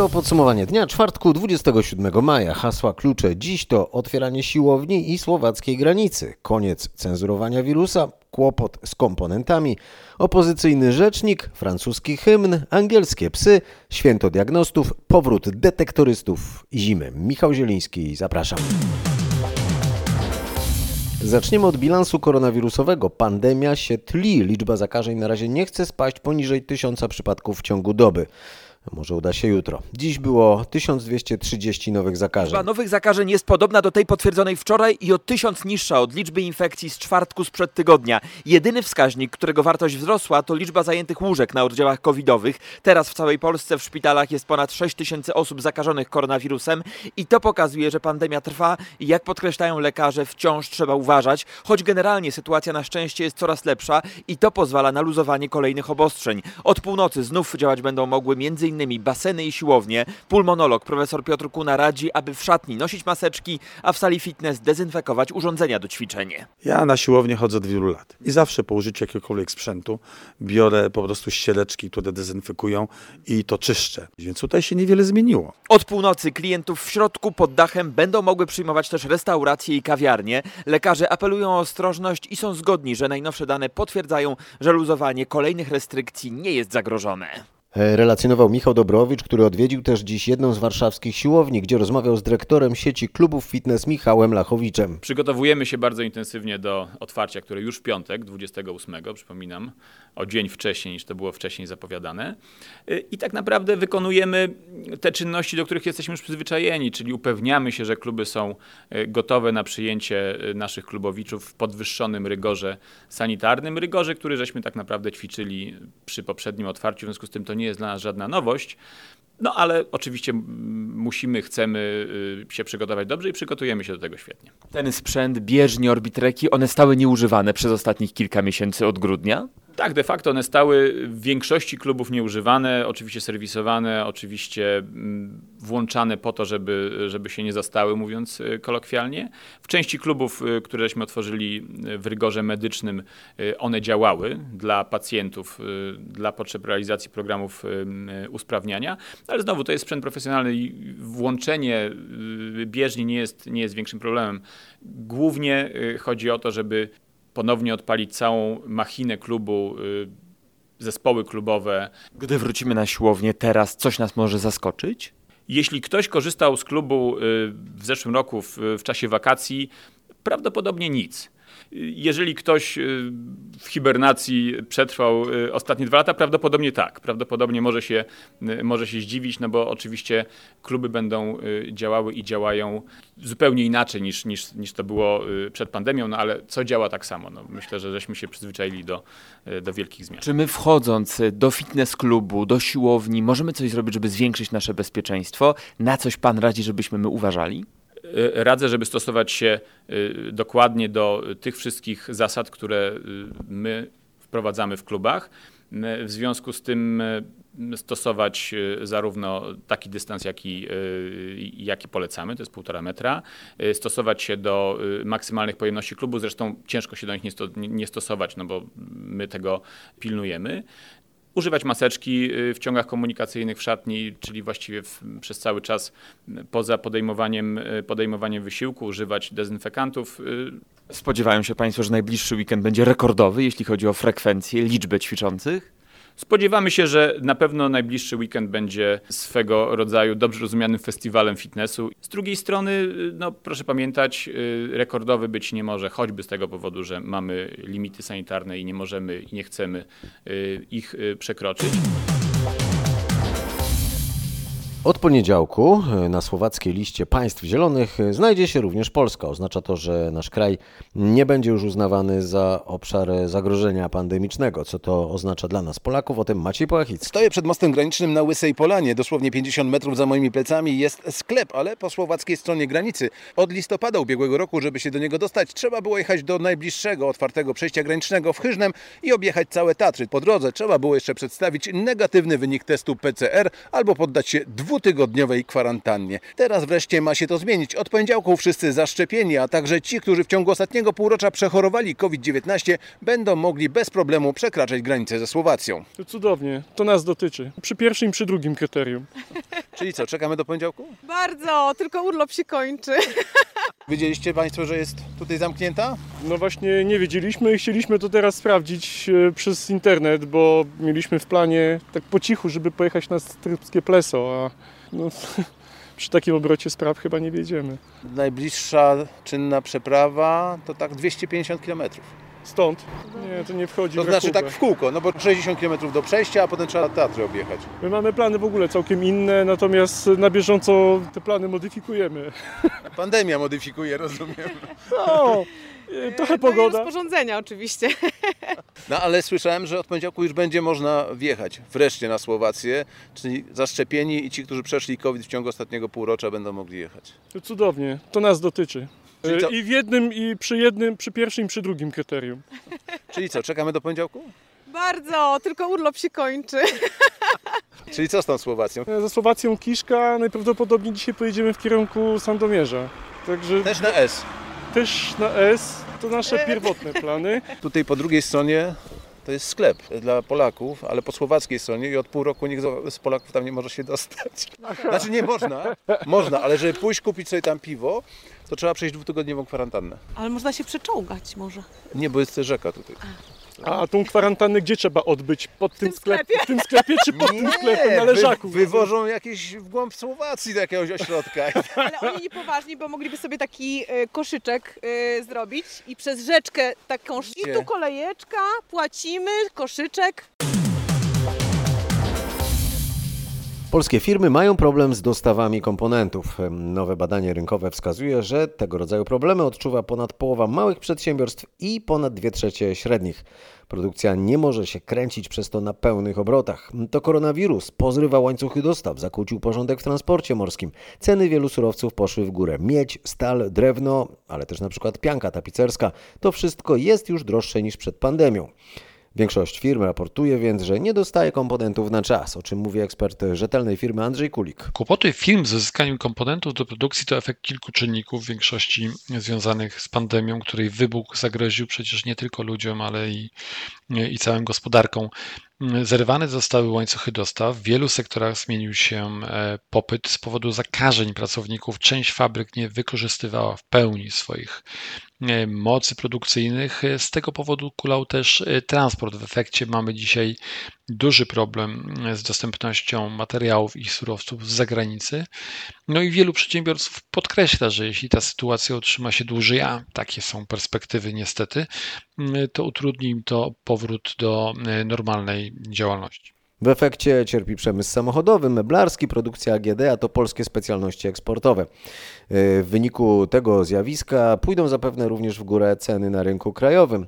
to podsumowanie dnia czwartku 27 maja. Hasła klucze dziś to otwieranie siłowni i słowackiej granicy, koniec cenzurowania wirusa, kłopot z komponentami, opozycyjny rzecznik, francuski hymn, angielskie psy, święto diagnostów, powrót detektorystów i zimy. Michał Zieliński, zapraszam. Zaczniemy od bilansu koronawirusowego. Pandemia się tli. Liczba zakażeń na razie nie chce spaść poniżej tysiąca przypadków w ciągu doby. Może uda się jutro. Dziś było 1230 nowych zakażeń. Liczba nowych zakażeń jest podobna do tej potwierdzonej wczoraj i o tysiąc niższa od liczby infekcji z czwartku sprzed tygodnia. Jedyny wskaźnik, którego wartość wzrosła, to liczba zajętych łóżek na oddziałach covidowych. Teraz w całej Polsce w szpitalach jest ponad 6 tysięcy osób zakażonych koronawirusem i to pokazuje, że pandemia trwa i jak podkreślają lekarze, wciąż trzeba uważać, choć generalnie sytuacja na szczęście jest coraz lepsza i to pozwala na luzowanie kolejnych obostrzeń. Od północy znów działać będą mogły między innymi baseny i siłownie. Pulmonolog profesor Piotr Kuna radzi, aby w szatni nosić maseczki, a w sali fitness dezynfekować urządzenia do ćwiczenia. Ja na siłownię chodzę od wielu lat i zawsze po użyciu jakiegokolwiek sprzętu biorę po prostu ściereczki, które dezynfekują i to czyszczę. Więc tutaj się niewiele zmieniło. Od północy klientów w środku pod dachem będą mogły przyjmować też restauracje i kawiarnie. Lekarze apelują o ostrożność i są zgodni, że najnowsze dane potwierdzają, że luzowanie kolejnych restrykcji nie jest zagrożone. E, Relacjonował Michał Dobrowicz, który odwiedził też dziś jedną z warszawskich siłowni, gdzie rozmawiał z dyrektorem sieci klubów fitness Michałem Lachowiczem. Przygotowujemy się bardzo intensywnie do otwarcia, które już w piątek, 28, przypominam, o dzień wcześniej niż to było wcześniej zapowiadane. Y, I tak naprawdę wykonujemy te czynności, do których jesteśmy już przyzwyczajeni, czyli upewniamy się, że kluby są y, gotowe na przyjęcie naszych klubowiczów w podwyższonym rygorze sanitarnym, rygorze, który żeśmy tak naprawdę ćwiczyli przy poprzednim otwarciu, w związku z tym to nie jest dla nas żadna nowość. No ale oczywiście musimy, chcemy y, się przygotować dobrze i przygotujemy się do tego świetnie. Ten sprzęt, bieżnie, orbitreki, one stały nieużywane przez ostatnich kilka miesięcy od grudnia? Tak, de facto one stały w większości klubów nieużywane, oczywiście serwisowane, oczywiście mm, włączane po to, żeby, żeby się nie zastały, mówiąc y, kolokwialnie. W części klubów, y, które żeśmy otworzyli y, w rygorze medycznym, one działały dla pacjentów, dla potrzeb realizacji programów usprawniania, ale znowu to jest sprzęt profesjonalny i włączenie bieżni nie jest, nie jest większym problemem. Głównie chodzi o to, żeby ponownie odpalić całą machinę klubu, y, zespoły klubowe. Gdy wrócimy na siłownię teraz, coś nas może zaskoczyć? Jeśli ktoś korzystał z klubu y, w zeszłym roku w, w czasie wakacji, prawdopodobnie nic. Jeżeli ktoś y, w hibernacji przetrwał y, ostatnie dwa lata, prawdopodobnie tak. Prawdopodobnie może się, y, może się zdziwić, no bo oczywiście kluby będą działały i działają zupełnie inaczej niż, niż, niż to było przed pandemią, no ale co działa tak samo? No, myślę, że żeśmy się przyzwyczaili do, do wielkich zmian. Czy my wchodząc do fitness klubu, do siłowni, możemy coś zrobić, żeby zwiększyć nasze bezpieczeństwo? Na coś pan radzi, żebyśmy my uważali? Y, radzę, żeby stosować się y, dokładnie do tych wszystkich zasad, które y, my wprowadzamy w klubach. W związku z tym stosować zarówno taki dystans, jaki, jaki polecamy, to jest półtora metra, stosować się do maksymalnych pojemności klubu, zresztą ciężko się do nich nie nie stosować, no bo my tego pilnujemy. Używać maseczki y, w ciągach komunikacyjnych w szatni, czyli właściwie w, przez cały czas poza podejmowaniem, y, podejmowaniem wysiłku, używać dezynfekantów. y, Spodziewają się Państwo, że najbliższy weekend będzie rekordowy, jeśli chodzi o frekwencję, liczbę ćwiczących? Spodziewamy się, że na pewno najbliższy weekend będzie swego rodzaju dobrze rozumianym festiwalem fitnessu. Z drugiej strony, y, no, proszę pamiętać, y, rekordowy być nie może, choćby z tego powodu, że mamy limity sanitarne i nie możemy i nie chcemy y, ich przekroczyć. Od poniedziałku e, na słowackiej liście państw zielonych e, znajdzie się również Polska. Oznacza to, że nasz kraj nie będzie już uznawany za obszar e, zagrożenia pandemicznego. Co to oznacza dla nas Polaków? O tym Maciej Połachicki. Stoję przed mostem granicznym na Łysej Polanie. Dosłownie 50 metrów za moimi plecami jest sklep, ale po słowackiej stronie granicy. Od listopada ubiegłego roku, żeby się do niego dostać, trzeba było jechać do najbliższego otwartego przejścia granicznego w Chyżnem i objechać całe Tatry. Po drodze trzeba było jeszcze przedstawić negatywny wynik testu PCR albo poddać się dwutygodniowej kwarantannie. Teraz wreszcie ma się to zmienić. Od poniedziałku wszyscy zaszczepieni, a także ci, którzy w ciągu ostatniego półrocza przechorowali COVID-19, będą mogli bez problemu przekraczać granicę ze Słowacją. To cudownie, to nas dotyczy. Przy pierwszym i przy drugim kryterium. Czyli co, czekamy do poniedziałku? Bardzo, tylko urlop się kończy. Wiedzieliście Państwo, że jest tutaj zamknięta? No właśnie nie wiedzieliśmy i chcieliśmy to teraz sprawdzić e, przez internet, bo mieliśmy w planie tak po cichu, żeby pojechać na Strypskie Pleso, a no, przy takim obrocie spraw chyba nie wiedziemy. Najbliższa czynna przeprawa to tak 250 km. Stąd? Nie, to nie wchodzi To w znaczy rachubę. tak w kółko, no bo 60 km do przejścia, a potem trzeba Tatry objechać. My mamy plany w ogóle całkiem inne, natomiast na bieżąco te plany modyfikujemy. Pandemia modyfikuje, rozumiem. No, e, trochę No pogoda. rozporządzenia oczywiście. No ale słyszałem, że od poniedziałku już będzie można wjechać wreszcie na Słowację, czyli zaszczepieni i ci, którzy przeszli COVID w ciągu ostatniego półrocza będą mogli jechać. To cudownie, to nas dotyczy. E, Czyli co? I w jednym, i przy jednym, przy pierwszym, i przy drugim kryterium. Czyli co, czekamy do poniedziałku? Bardzo, tylko urlop się kończy. Czyli co z tą Słowacją? E, Za Słowacją Kiszka najprawdopodobniej dzisiaj pojedziemy w kierunku Sandomierza. Także Też na S. też na S to nasze pierwotne plany. Tutaj po drugiej stronie to jest sklep dla Polaków, ale po słowackiej stronie i od pół roku nikt z Polaków tam nie może się dostać. Znaczy nie można, można, ale żeby pójść kupić sobie tam piwo, to trzeba przejść dwutygodniową kwarantannę. Ale można się przeczołgać może. Nie, bo jest rzeka tutaj. A tą kwarantannę gdzie trzeba odbyć? Pod tym, tym sklepie? sklepie. W tym sklepie czy pod tym sklepem na leżaku? wy, wywożą jakieś w głąb Słowacji do jakiegoś ośrodka. Ale oni niepoważni, bo mogliby sobie taki e, koszyczek e, zrobić i przez rzeczkę taką... I tu kolejeczka, płacimy, koszyczek. Polskie firmy mają problem z dostawami komponentów. Nowe badanie rynkowe wskazuje, że tego rodzaju problemy odczuwa ponad połowa małych przedsiębiorstw i ponad dwie trzecie średnich. Produkcja nie może się kręcić przez to na pełnych obrotach. To koronawirus pozrywa łańcuchy dostaw, zakłócił porządek w transporcie morskim. Ceny wielu surowców poszły w górę. Miedź, stal, drewno, ale też na przykład pianka tapicerska. To wszystko jest już droższe niż przed pandemią. Większość firm raportuje więc, że nie dostaje komponentów na czas, o czym mówi ekspert rzetelnej firmy Andrzej Kulik. Kłopoty firm z uzyskaniem komponentów do produkcji to efekt kilku czynników, w większości związanych z pandemią, której wybuch zagroził przecież nie tylko ludziom, ale i, i całym gospodarką. Zerwane zostały łańcuchy dostaw, w wielu sektorach zmienił się e, popyt z powodu zakażeń pracowników. Część fabryk nie wykorzystywała w pełni swoich mocy produkcyjnych. Z tego powodu kulał też e, transport. W efekcie mamy dzisiaj duży problem z dostępnością materiałów i surowców z zagranicy. No i wielu przedsiębiorców podkreśla, że jeśli ta sytuacja utrzyma się dłużej, a takie są perspektywy niestety, to utrudni im to powrót do e, normalnej działalności. W efekcie cierpi przemysł samochodowy, meblarski, produkcja AGD, a to polskie specjalności eksportowe. W wyniku tego zjawiska pójdą zapewne również w górę ceny na rynku krajowym.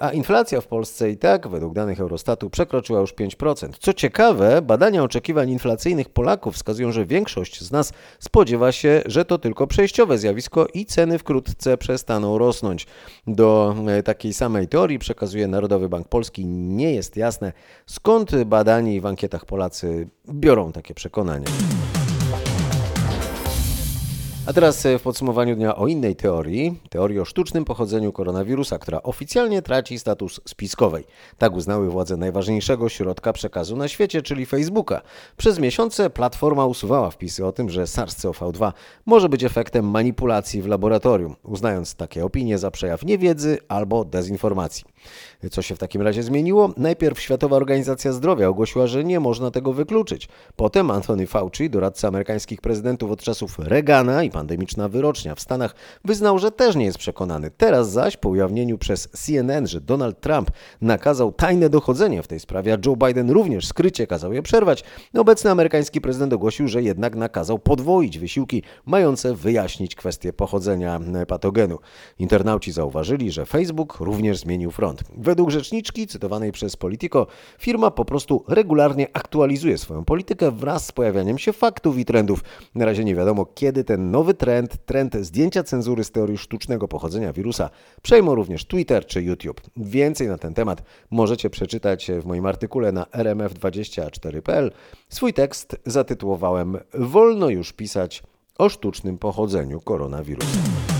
A inflacja w Polsce i tak, według danych Eurostatu, przekroczyła już 5%. Co ciekawe, badania oczekiwań inflacyjnych Polaków wskazują, że większość z nas spodziewa się, że to tylko przejściowe zjawisko i ceny wkrótce przestaną rosnąć. Do takiej samej teorii przekazuje Narodowy Bank Polski. Nie jest jasne, skąd badani w ankietach Polacy biorą takie przekonanie. A teraz w podsumowaniu dnia o innej teorii, teorii o sztucznym pochodzeniu koronawirusa, która oficjalnie traci status spiskowej. Tak uznały władze najważniejszego środka przekazu na świecie, czyli Facebooka. Przez miesiące platforma usuwała wpisy o tym, że SARS-CoV-2 może być efektem manipulacji w laboratorium, uznając takie opinie za przejaw niewiedzy albo dezinformacji. Co się w takim razie zmieniło? Najpierw Światowa Organizacja Zdrowia ogłosiła, że nie można tego wykluczyć. Potem Anthony Fauci, doradca amerykańskich prezydentów od czasów Reagana i pandemiczna wyrocznia w Stanach, wyznał, że też nie jest przekonany. Teraz zaś, po ujawnieniu przez CNN, że Donald Trump nakazał tajne dochodzenie w tej sprawie, a Joe Biden również skrycie kazał je przerwać, obecny amerykański prezydent ogłosił, że jednak nakazał podwoić wysiłki mające wyjaśnić kwestię pochodzenia patogenu. Internauci zauważyli, że Facebook również zmienił front. Według rzeczniczki cytowanej przez Politico, firma po prostu regularnie aktualizuje swoją politykę wraz z pojawianiem się faktów i trendów. Na razie nie wiadomo, kiedy ten nowy trend, trend zdjęcia cenzury z teorii sztucznego pochodzenia wirusa, przejmą również Twitter czy YouTube. Więcej na ten temat możecie przeczytać w moim artykule na rmf24.pl. Swój tekst zatytułowałem Wolno już pisać o sztucznym pochodzeniu koronawirusa.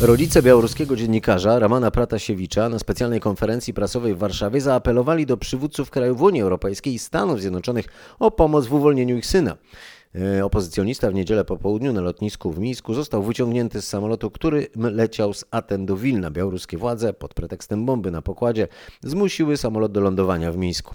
Rodzice białoruskiego dziennikarza Ramana Pratasiewicza na specjalnej konferencji prasowej w Warszawie zaapelowali do przywódców krajów Unii Europejskiej i Stanów Zjednoczonych o pomoc w uwolnieniu ich syna. E, Opozycjonista w niedzielę po południu na lotnisku w Mińsku został wyciągnięty z samolotu, który leciał z Aten do Wilna. Białoruskie władze pod pretekstem bomby na pokładzie zmusiły samolot do lądowania w Mińsku.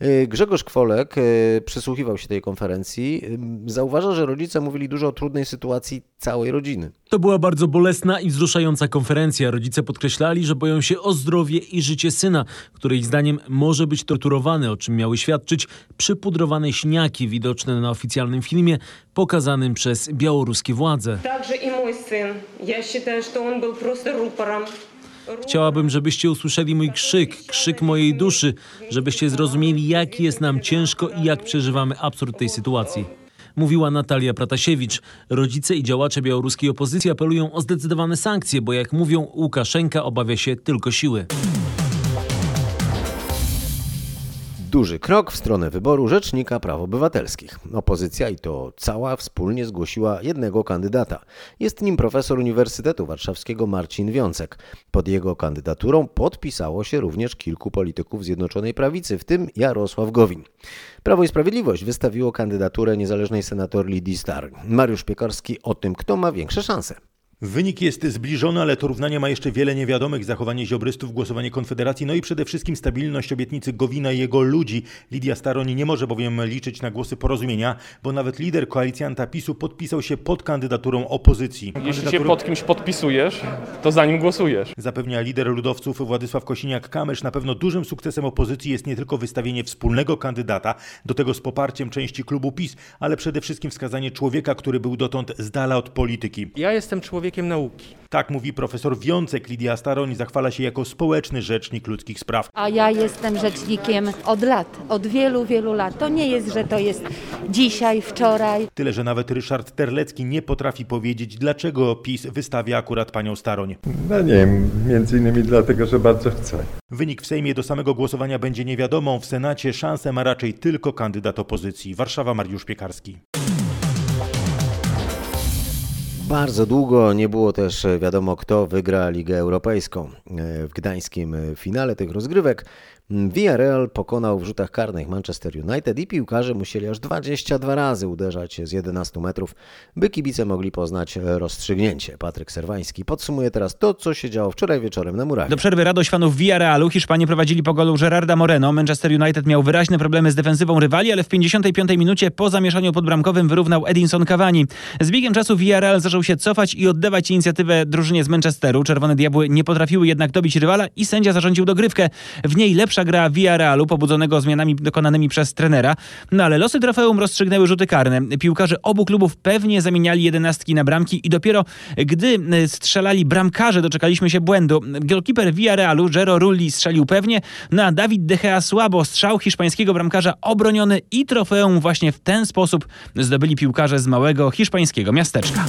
E, Grzegorz Kwolek e, przysłuchiwał się tej konferencji. E, Zauważa, że rodzice mówili dużo o trudnej sytuacji całej rodziny. To była bardzo bolesna i wzruszająca konferencja. Rodzice podkreślali, że boją się o zdrowie i życie syna, który ich zdaniem może być torturowany, o czym miały świadczyć przypudrowane śniaki widoczne na oficjalnym filmie pokazanym przez białoruskie władze. Также и мой сын. Я считаю, что он был просто рупором. Chciałabym, żebyście usłyszeli mój krzyk, krzyk mojej duszy, żebyście zrozumieli, jak jest nam ciężko i jak przeżywamy absurd tej sytuacji. Mówiła Natalia Pratasiewicz. Rodzice i działacze białoruskiej opozycji apelują o zdecydowane sankcje, bo jak mówią, Łukaszenka obawia się tylko siły. Duży krok w stronę wyboru Rzecznika Praw Obywatelskich. Opozycja i to cała wspólnie zgłosiła jednego kandydata. Jest nim profesor Uniwersytetu Warszawskiego Marcin Wiącek. Pod jego kandydaturą podpisało się również kilku polityków Zjednoczonej Prawicy, w tym Jarosław Gowin. Prawo i Sprawiedliwość wystawiło kandydaturę niezależnej senator Lidii Star. Mariusz Piekarski o tym, kto ma większe szanse. Wynik jest zbliżony, ale to równanie ma jeszcze wiele niewiadomych. Zachowanie ziobrystów, głosowanie Konfederacji, no i przede wszystkim stabilność obietnicy Gowina i jego ludzi. Lidia Staroń nie może bowiem liczyć na głosy porozumienia, bo nawet lider koalicjanta PiSu podpisał się pod kandydaturą opozycji. Jeśli się pod kimś podpisujesz, to za nim głosujesz. Zapewnia lider ludowców Władysław Kosiniak-Kamysz. Na pewno dużym sukcesem opozycji jest nie tylko wystawienie wspólnego kandydata, do tego z poparciem części klubu PiS, ale przede wszystkim wskazanie człowieka, który był dotąd z dala od polityki. Ja jestem człowiekiem nauki. Tak mówi profesor Wiącek. Lidia Staroń zachwala się jako społeczny rzecznik ludzkich spraw. A ja jestem rzecznikiem od lat, od wielu, wielu lat. To nie jest, że to jest dzisiaj, wczoraj. Tyle, że nawet Ryszard Terlecki nie potrafi powiedzieć, dlaczego PiS wystawia akurat panią Staroń. No nie wiem, między innymi dlatego, że bardzo chcę. Wynik w Sejmie do samego głosowania będzie niewiadomą. W Senacie szansę ma raczej tylko kandydat opozycji. Warszawa Mariusz Piekarski. Bardzo długo nie było też wiadomo, kto wygra Ligę Europejską. W gdańskim finale tych rozgrywek Villarreal pokonał w rzutach karnych Manchester United i piłkarze musieli aż 22 razy uderzać z 11 metrów, by kibice mogli poznać rozstrzygnięcie. Patryk Serwański podsumuje teraz to, co się działo wczoraj wieczorem na murawie. Do przerwy radość fanów Villarrealu. Hiszpanie prowadzili po golu Gerarda Moreno. Manchester United miał wyraźne problemy z defensywą rywali, ale w 55 minucie po zamieszaniu podbramkowym wyrównał Edinson Cavani. Z biegiem czasu Villarreal zaczął się cofać i oddawać inicjatywę drużynie z Manchesteru. Czerwone Diabły nie potrafiły jednak dobić rywala i sędzia zarządził dogrywkę. W niej lepsza gra Villarrealu, pobudzonego zmianami dokonanymi przez trenera. No ale losy trofeum rozstrzygnęły rzuty karne. Piłkarze obu klubów pewnie zamieniali jedenastki na bramki i dopiero gdy strzelali bramkarze, doczekaliśmy się błędu. Golkiper Villarrealu, Jero Rulli strzelił pewnie, no a Dawid De Gea słabo strzał hiszpańskiego bramkarza obroniony i trofeum właśnie w ten sposób zdobyli piłkarze z małego hiszpańskiego miasteczka.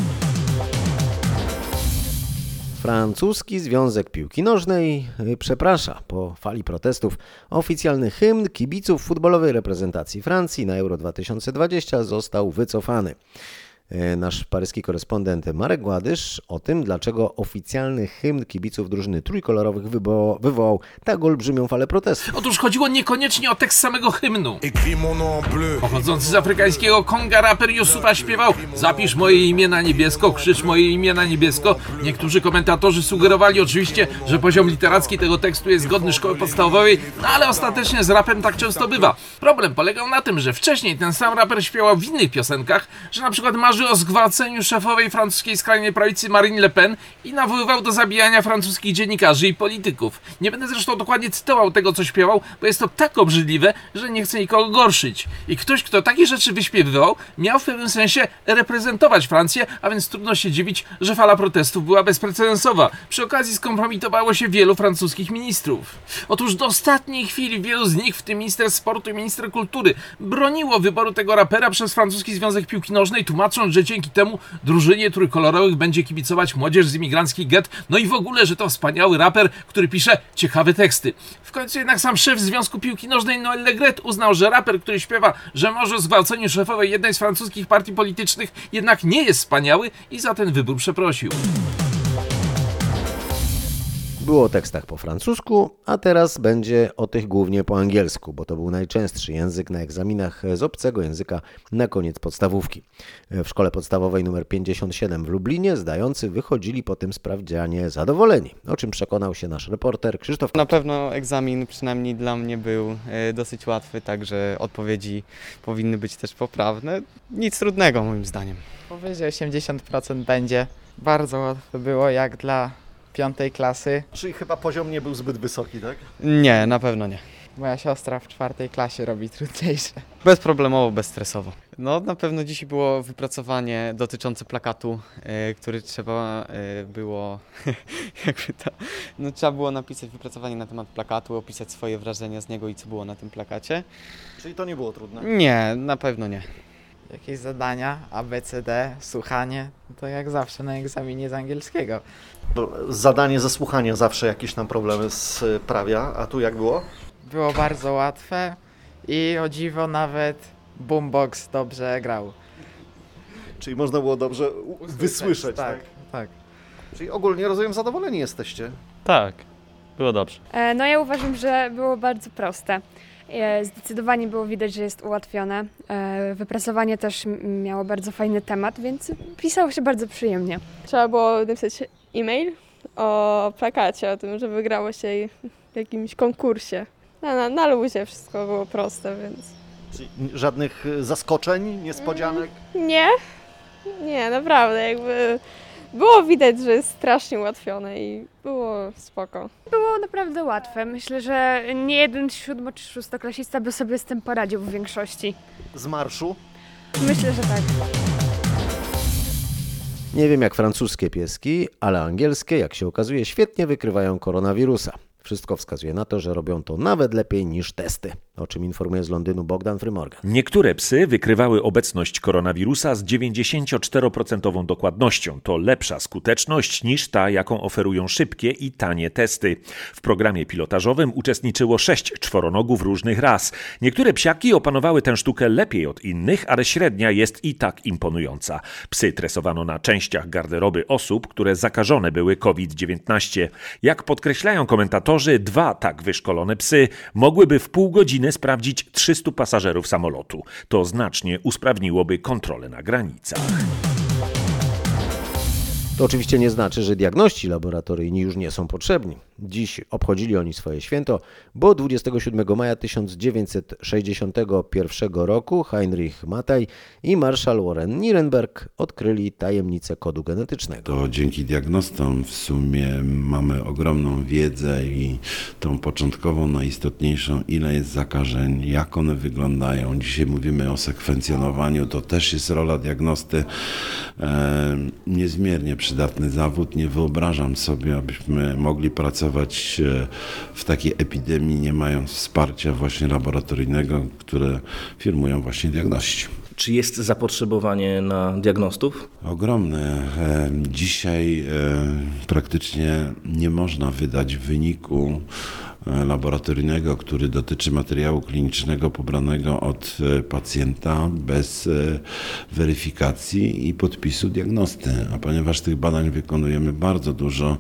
Francuski Związek Piłki Nożnej przeprasza po fali protestów. Oficjalny hymn kibiców futbolowej reprezentacji Francji na Euro 2020 został wycofany. Nasz paryski korespondent Marek Gładysz o tym, dlaczego oficjalny hymn kibiców drużyny trójkolorowych wywołał, wywołał tak olbrzymią falę protestów. Otóż chodziło niekoniecznie o tekst samego hymnu. Pochodzący z afrykańskiego Konga raper Yusufa śpiewał Zapisz moje imię na niebiesko, krzycz moje imię na niebiesko. Niektórzy komentatorzy sugerowali oczywiście, że poziom literacki tego tekstu jest godny szkoły podstawowej, no ale ostatecznie z rapem tak często bywa. Problem polegał na tym, że wcześniej ten sam raper śpiewał w innych piosenkach, że na przykład marzy o zgwałceniu szefowej francuskiej skrajnej prawicy Marine Le Pen i nawoływał do zabijania francuskich dziennikarzy i polityków. Nie będę zresztą dokładnie cytował tego, co śpiewał, bo jest to tak obrzydliwe, że nie chcę nikogo gorszyć. I ktoś, kto takie rzeczy wyśpiewywał, miał w pewnym sensie reprezentować Francję, a więc trudno się dziwić, że fala protestów była bezprecedensowa. Przy okazji skompromitowało się wielu francuskich ministrów. Otóż do ostatniej chwili wielu z nich, w tym minister sportu i minister kultury, broniło wyboru tego rapera przez francuski Związek Piłki Nożnej, tłumacząc, że dzięki temu drużynie trójkolorowych będzie kibicować młodzież z imigranckich get, no i w ogóle, że to wspaniały raper, który pisze ciekawe teksty. W końcu jednak sam szef Związku Piłki Nożnej Noël Legret uznał, że raper, który śpiewa, że może o zgwałceniu szefowej jednej z francuskich partii politycznych jednak nie jest wspaniały i za ten wybór przeprosił. Było o tekstach po francusku, a teraz będzie o tych głównie po angielsku, bo to był najczęstszy język na egzaminach z obcego języka na koniec podstawówki. W szkole podstawowej nr 57 w Lublinie zdający wychodzili po tym sprawdzianie zadowoleni, o czym przekonał się nasz reporter Krzysztof Na pewno egzamin przynajmniej dla mnie był e, dosyć łatwy, także odpowiedzi powinny być też poprawne. Nic trudnego moim zdaniem. Powyżej 80% będzie. Bardzo łatwo było jak dla piątej klasy. Czyli chyba poziom nie był zbyt wysoki, tak? Nie, na pewno nie. Moja siostra w czwartej klasie robi trudniejsze. Bezproblemowo, bezstresowo. No na pewno dzisiaj było wypracowanie dotyczące plakatu, e, który trzeba e, było, jakby to, no trzeba było napisać wypracowanie na temat plakatu, opisać swoje wrażenia z niego i co było na tym plakacie. Czyli to nie było trudne. Nie, na pewno nie. Jakieś zadania, A, B, C, D, słuchanie, no to jak zawsze na egzaminie z angielskiego. Bo Zadanie ze słuchania zawsze jakieś nam problemy sprawia, a tu jak było? Było bardzo łatwe i o dziwo nawet boombox dobrze grał. Czyli można było dobrze u- wysłyszeć, tak? tak, tak. Czyli ogólnie rozumiem zadowoleni jesteście. Tak, było dobrze. E, No ja uważam, że było bardzo proste. E, Zdecydowanie było widać, że jest ułatwione. E, Wypracowanie też miało bardzo fajny temat, więc pisało się bardzo przyjemnie. Trzeba było napisać e-mail o plakacie, o tym, że wygrało się w jakimś konkursie. Na, na, na luzie wszystko było proste, więc... Czyli żadnych y, zaskoczeń, niespodzianek? Nie, nie, naprawdę, jakby było widać, że jest strasznie ułatwione i było spoko. Było naprawdę łatwe. Myślę, że nie jeden siódmo czy szóstoklasista by sobie z tym poradził w większości. Z marszu? Myślę, że tak. Nie wiem jak francuskie pieski, ale angielskie, jak się okazuje, świetnie wykrywają koronawirusa. Wszystko wskazuje na to, że robią to nawet lepiej niż testy, o czym informuje z Londynu Bogdan Frymorgan. Niektóre psy wykrywały obecność koronawirusa z 94% dokładnością. To lepsza skuteczność niż ta, jaką oferują szybkie i tanie testy. W programie pilotażowym uczestniczyło sześć czworonogów różnych ras. Niektóre psiaki opanowały tę sztukę lepiej od innych, ale średnia jest i tak imponująca. Psy tresowano na częściach garderoby osób, które zakażone były COVID-19. Jak podkreślają komentatorzy, dwa tak wyszkolone psy mogłyby w pół godziny sprawdzić 300 pasażerów samolotu. To znacznie usprawniłoby kontrolę na granicach. To oczywiście nie znaczy, że diagności laboratoryjni już nie są potrzebni. Dziś obchodzili oni swoje święto, bo 27 maja 1961 roku Heinrich Mattei i marszał Warren Nirenberg odkryli tajemnicę kodu genetycznego. To dzięki diagnostom w sumie mamy ogromną wiedzę i tą początkową, najistotniejszą, ile jest zakażeń, jak one wyglądają. Dzisiaj mówimy o sekwencjonowaniu, to też jest rola diagnosty. E, niezmiernie przydatny zawód. Nie wyobrażam sobie, abyśmy mogli pracować e, w takiej epidemii, nie mając wsparcia właśnie laboratoryjnego, które firmują właśnie diagności. Czy jest zapotrzebowanie na diagnostów? Ogromne. E, Dzisiaj e, praktycznie nie można wydać wyniku laboratoryjnego, który dotyczy materiału klinicznego pobranego od e, pacjenta bez e, weryfikacji i podpisu diagnosty. A ponieważ tych badań wykonujemy bardzo dużo,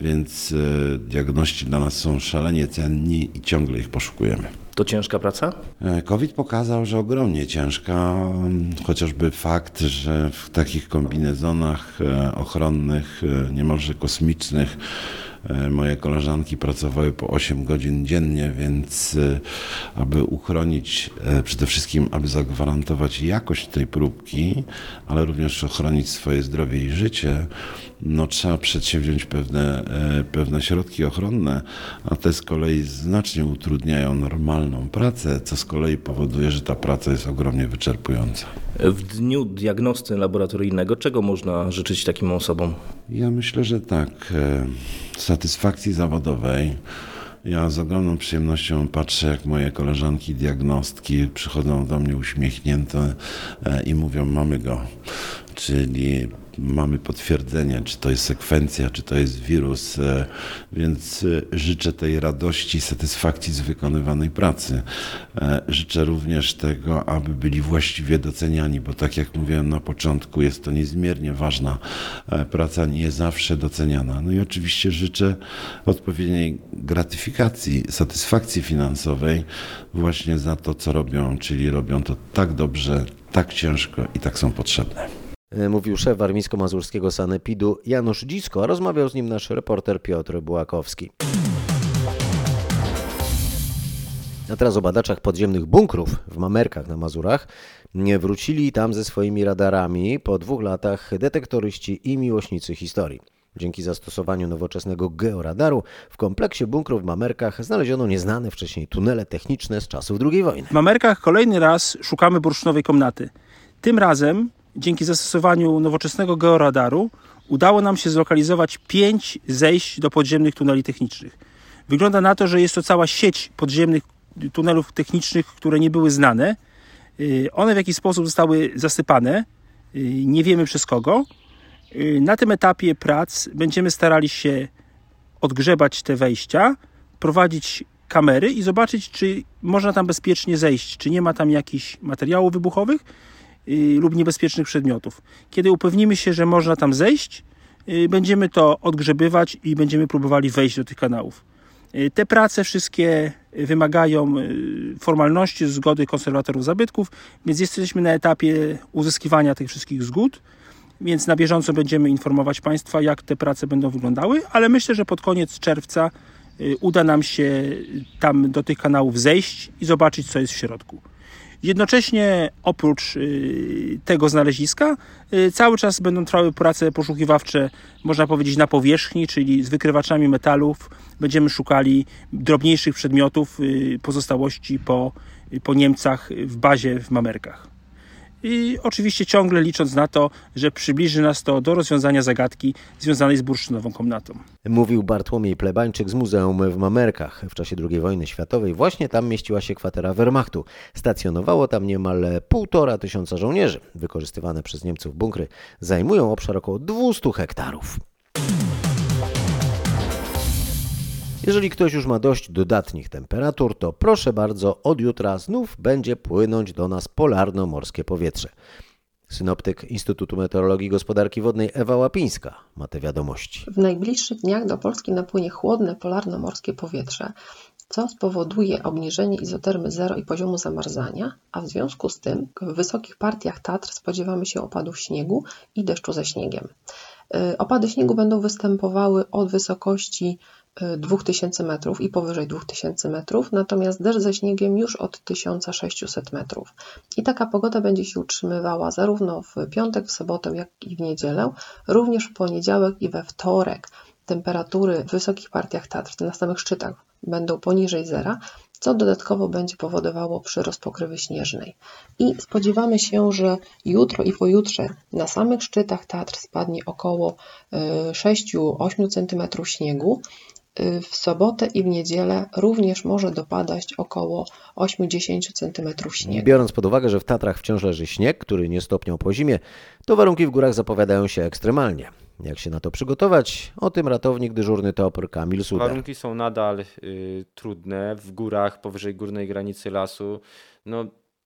więc e, diagności dla nas są szalenie cenni i ciągle ich poszukujemy. To ciężka praca? E, COVID pokazał, że ogromnie ciężka, chociażby fakt, że w takich kombinezonach e, ochronnych, e, niemalże kosmicznych, e, moje koleżanki pracowały po 8 godzin dziennie, więc e, aby uchronić, e, przede wszystkim, aby zagwarantować jakość tej próbki, ale również ochronić swoje zdrowie i życie, no trzeba przedsięwziąć pewne, e, pewne środki ochronne, a te z kolei znacznie utrudniają normalną pracę, co z kolei powoduje, że ta praca jest ogromnie wyczerpująca. W dniu diagnosty laboratoryjnego czego można życzyć takim osobom? Ja myślę, że tak. e, Satysfakcji zawodowej. Ja z ogromną przyjemnością patrzę, jak moje koleżanki diagnostki przychodzą do mnie uśmiechnięte e, i mówią: Mamy go. Czyli mamy potwierdzenie, czy to jest sekwencja, czy to jest wirus, e, więc e, życzę tej radości, satysfakcji z wykonywanej pracy. E, Życzę również tego, aby byli właściwie doceniani, bo tak jak mówiłem na początku, jest to niezmiernie ważna praca, nie zawsze doceniana. No i oczywiście życzę odpowiedniej gratyfikacji, satysfakcji finansowej właśnie za to, co robią, czyli robią to tak dobrze, tak ciężko i tak są potrzebne. E, Mówił szef warmińsko-mazurskiego sanepidu Janusz Dzisko, a rozmawiał z nim nasz reporter Piotr Bułakowski. A teraz o badaczach podziemnych bunkrów w Mamerkach na Mazurach. Wrócili tam ze swoimi radarami po dwóch latach detektoryści i miłośnicy historii. Dzięki zastosowaniu nowoczesnego georadaru w kompleksie bunkrów w Mamerkach znaleziono nieznane wcześniej tunele techniczne z czasów II wojny. W Mamerkach kolejny raz szukamy bursztynowej komnaty. Tym razem, dzięki zastosowaniu nowoczesnego georadaru, udało nam się zlokalizować pięć zejść do podziemnych tuneli technicznych. Wygląda na to, że jest to cała sieć podziemnych tunelów technicznych, które nie były znane. Yy, One w jakiś sposób zostały zasypane, yy, nie wiemy przez kogo. Yy, Na tym etapie prac będziemy starali się odgrzebać te wejścia, prowadzić kamery i zobaczyć, czy można tam bezpiecznie zejść, czy nie ma tam jakichś materiałów wybuchowych lub niebezpiecznych przedmiotów. Kiedy upewnimy się, że można tam zejść, yy, będziemy to odgrzebywać i będziemy próbowali wejść do tych kanałów. Yy, Te prace wszystkie wymagają yy, formalności, zgody konserwatorów zabytków, więc jesteśmy na etapie uzyskiwania tych wszystkich zgód więc na bieżąco będziemy informować Państwa, jak te prace będą wyglądały, ale myślę, że pod koniec czerwca y, uda nam się tam do tych kanałów zejść i zobaczyć, co jest w środku. Jednocześnie oprócz y, tego znaleziska y, cały czas będą trwały prace poszukiwawcze, można powiedzieć, na powierzchni, czyli z wykrywaczami metalów. Będziemy szukali drobniejszych przedmiotów, y, pozostałości po, po Niemcach w bazie w Mamerkach. I oczywiście ciągle licząc na to, że przybliży nas to do rozwiązania zagadki związanej z bursztynową komnatą. Mówił Bartłomiej Plebańczyk z Muzeum w Mamerkach. W czasie II wojny światowej właśnie tam mieściła się kwatera Wehrmachtu. Stacjonowało tam niemal półtora tysiąca żołnierzy. Wykorzystywane przez Niemców bunkry zajmują obszar około 200 hektarów. Jeżeli ktoś już ma dość dodatnich temperatur, to proszę bardzo, od jutra znów będzie płynąć do nas polarno-morskie powietrze. Synoptyk Instytutu Meteorologii i Gospodarki Wodnej Ewa Łapińska ma te wiadomości. W najbliższych dniach do Polski napłynie chłodne polarno-morskie powietrze, co spowoduje obniżenie izotermy zero i poziomu zamarzania, a w związku z tym w wysokich partiach Tatr spodziewamy się opadów śniegu i deszczu ze śniegiem. Y, Opady śniegu będą występowały od wysokości 2000 metrów i powyżej 2000 metrów, natomiast deszcz ze śniegiem już od 1600 metrów. I taka pogoda będzie się utrzymywała zarówno w piątek, w sobotę, jak i w niedzielę, również w poniedziałek i we wtorek. Temperatury w wysokich partiach Tatr, na samych szczytach, będą poniżej zera, co dodatkowo będzie powodowało przyrost pokrywy śnieżnej. I spodziewamy się, że jutro i pojutrze na samych szczytach Tatr spadnie około y, 6-8 cm śniegu. Y, W sobotę i w niedzielę również może dopadać około 8-10 cm śniegu. Biorąc pod uwagę, że w Tatrach wciąż leży śnieg, który nie stopniał po zimie, to warunki w górach zapowiadają się ekstremalnie. Jak się na to przygotować? O tym ratownik dyżurny TOPR Kamil Suder. Warunki są nadal y, trudne. W górach, powyżej górnej granicy lasu, no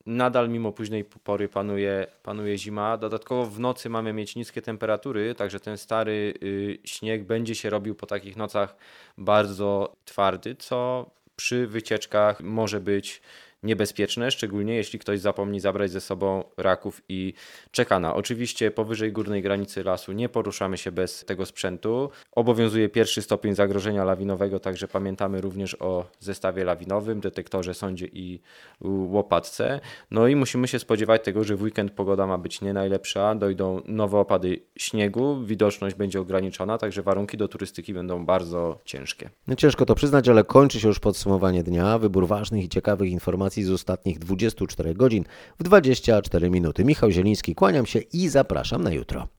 nadal mimo późnej pory panuje, panuje zima. Dodatkowo w nocy mamy mieć niskie temperatury, także ten stary y, śnieg będzie się robił po takich nocach bardzo twardy, co przy wycieczkach może być niebezpieczne, szczególnie jeśli ktoś zapomni zabrać ze sobą raków i czekana. Oczywiście powyżej górnej granicy lasu nie poruszamy się bez tego sprzętu. Obowiązuje pierwszy stopień zagrożenia lawinowego, także pamiętamy również o zestawie lawinowym, detektorze sondzie i łopatce. No i musimy się spodziewać tego, że w weekend pogoda ma być nie najlepsza, dojdą nowe opady śniegu, widoczność będzie ograniczona, także warunki do turystyki będą bardzo ciężkie. No ciężko to przyznać, ale kończy się już podsumowanie dnia. Wybór ważnych i ciekawych informacji z ostatnich 24 godzin w 24 minuty. Michał Zieliński, kłaniam się i zapraszam na jutro.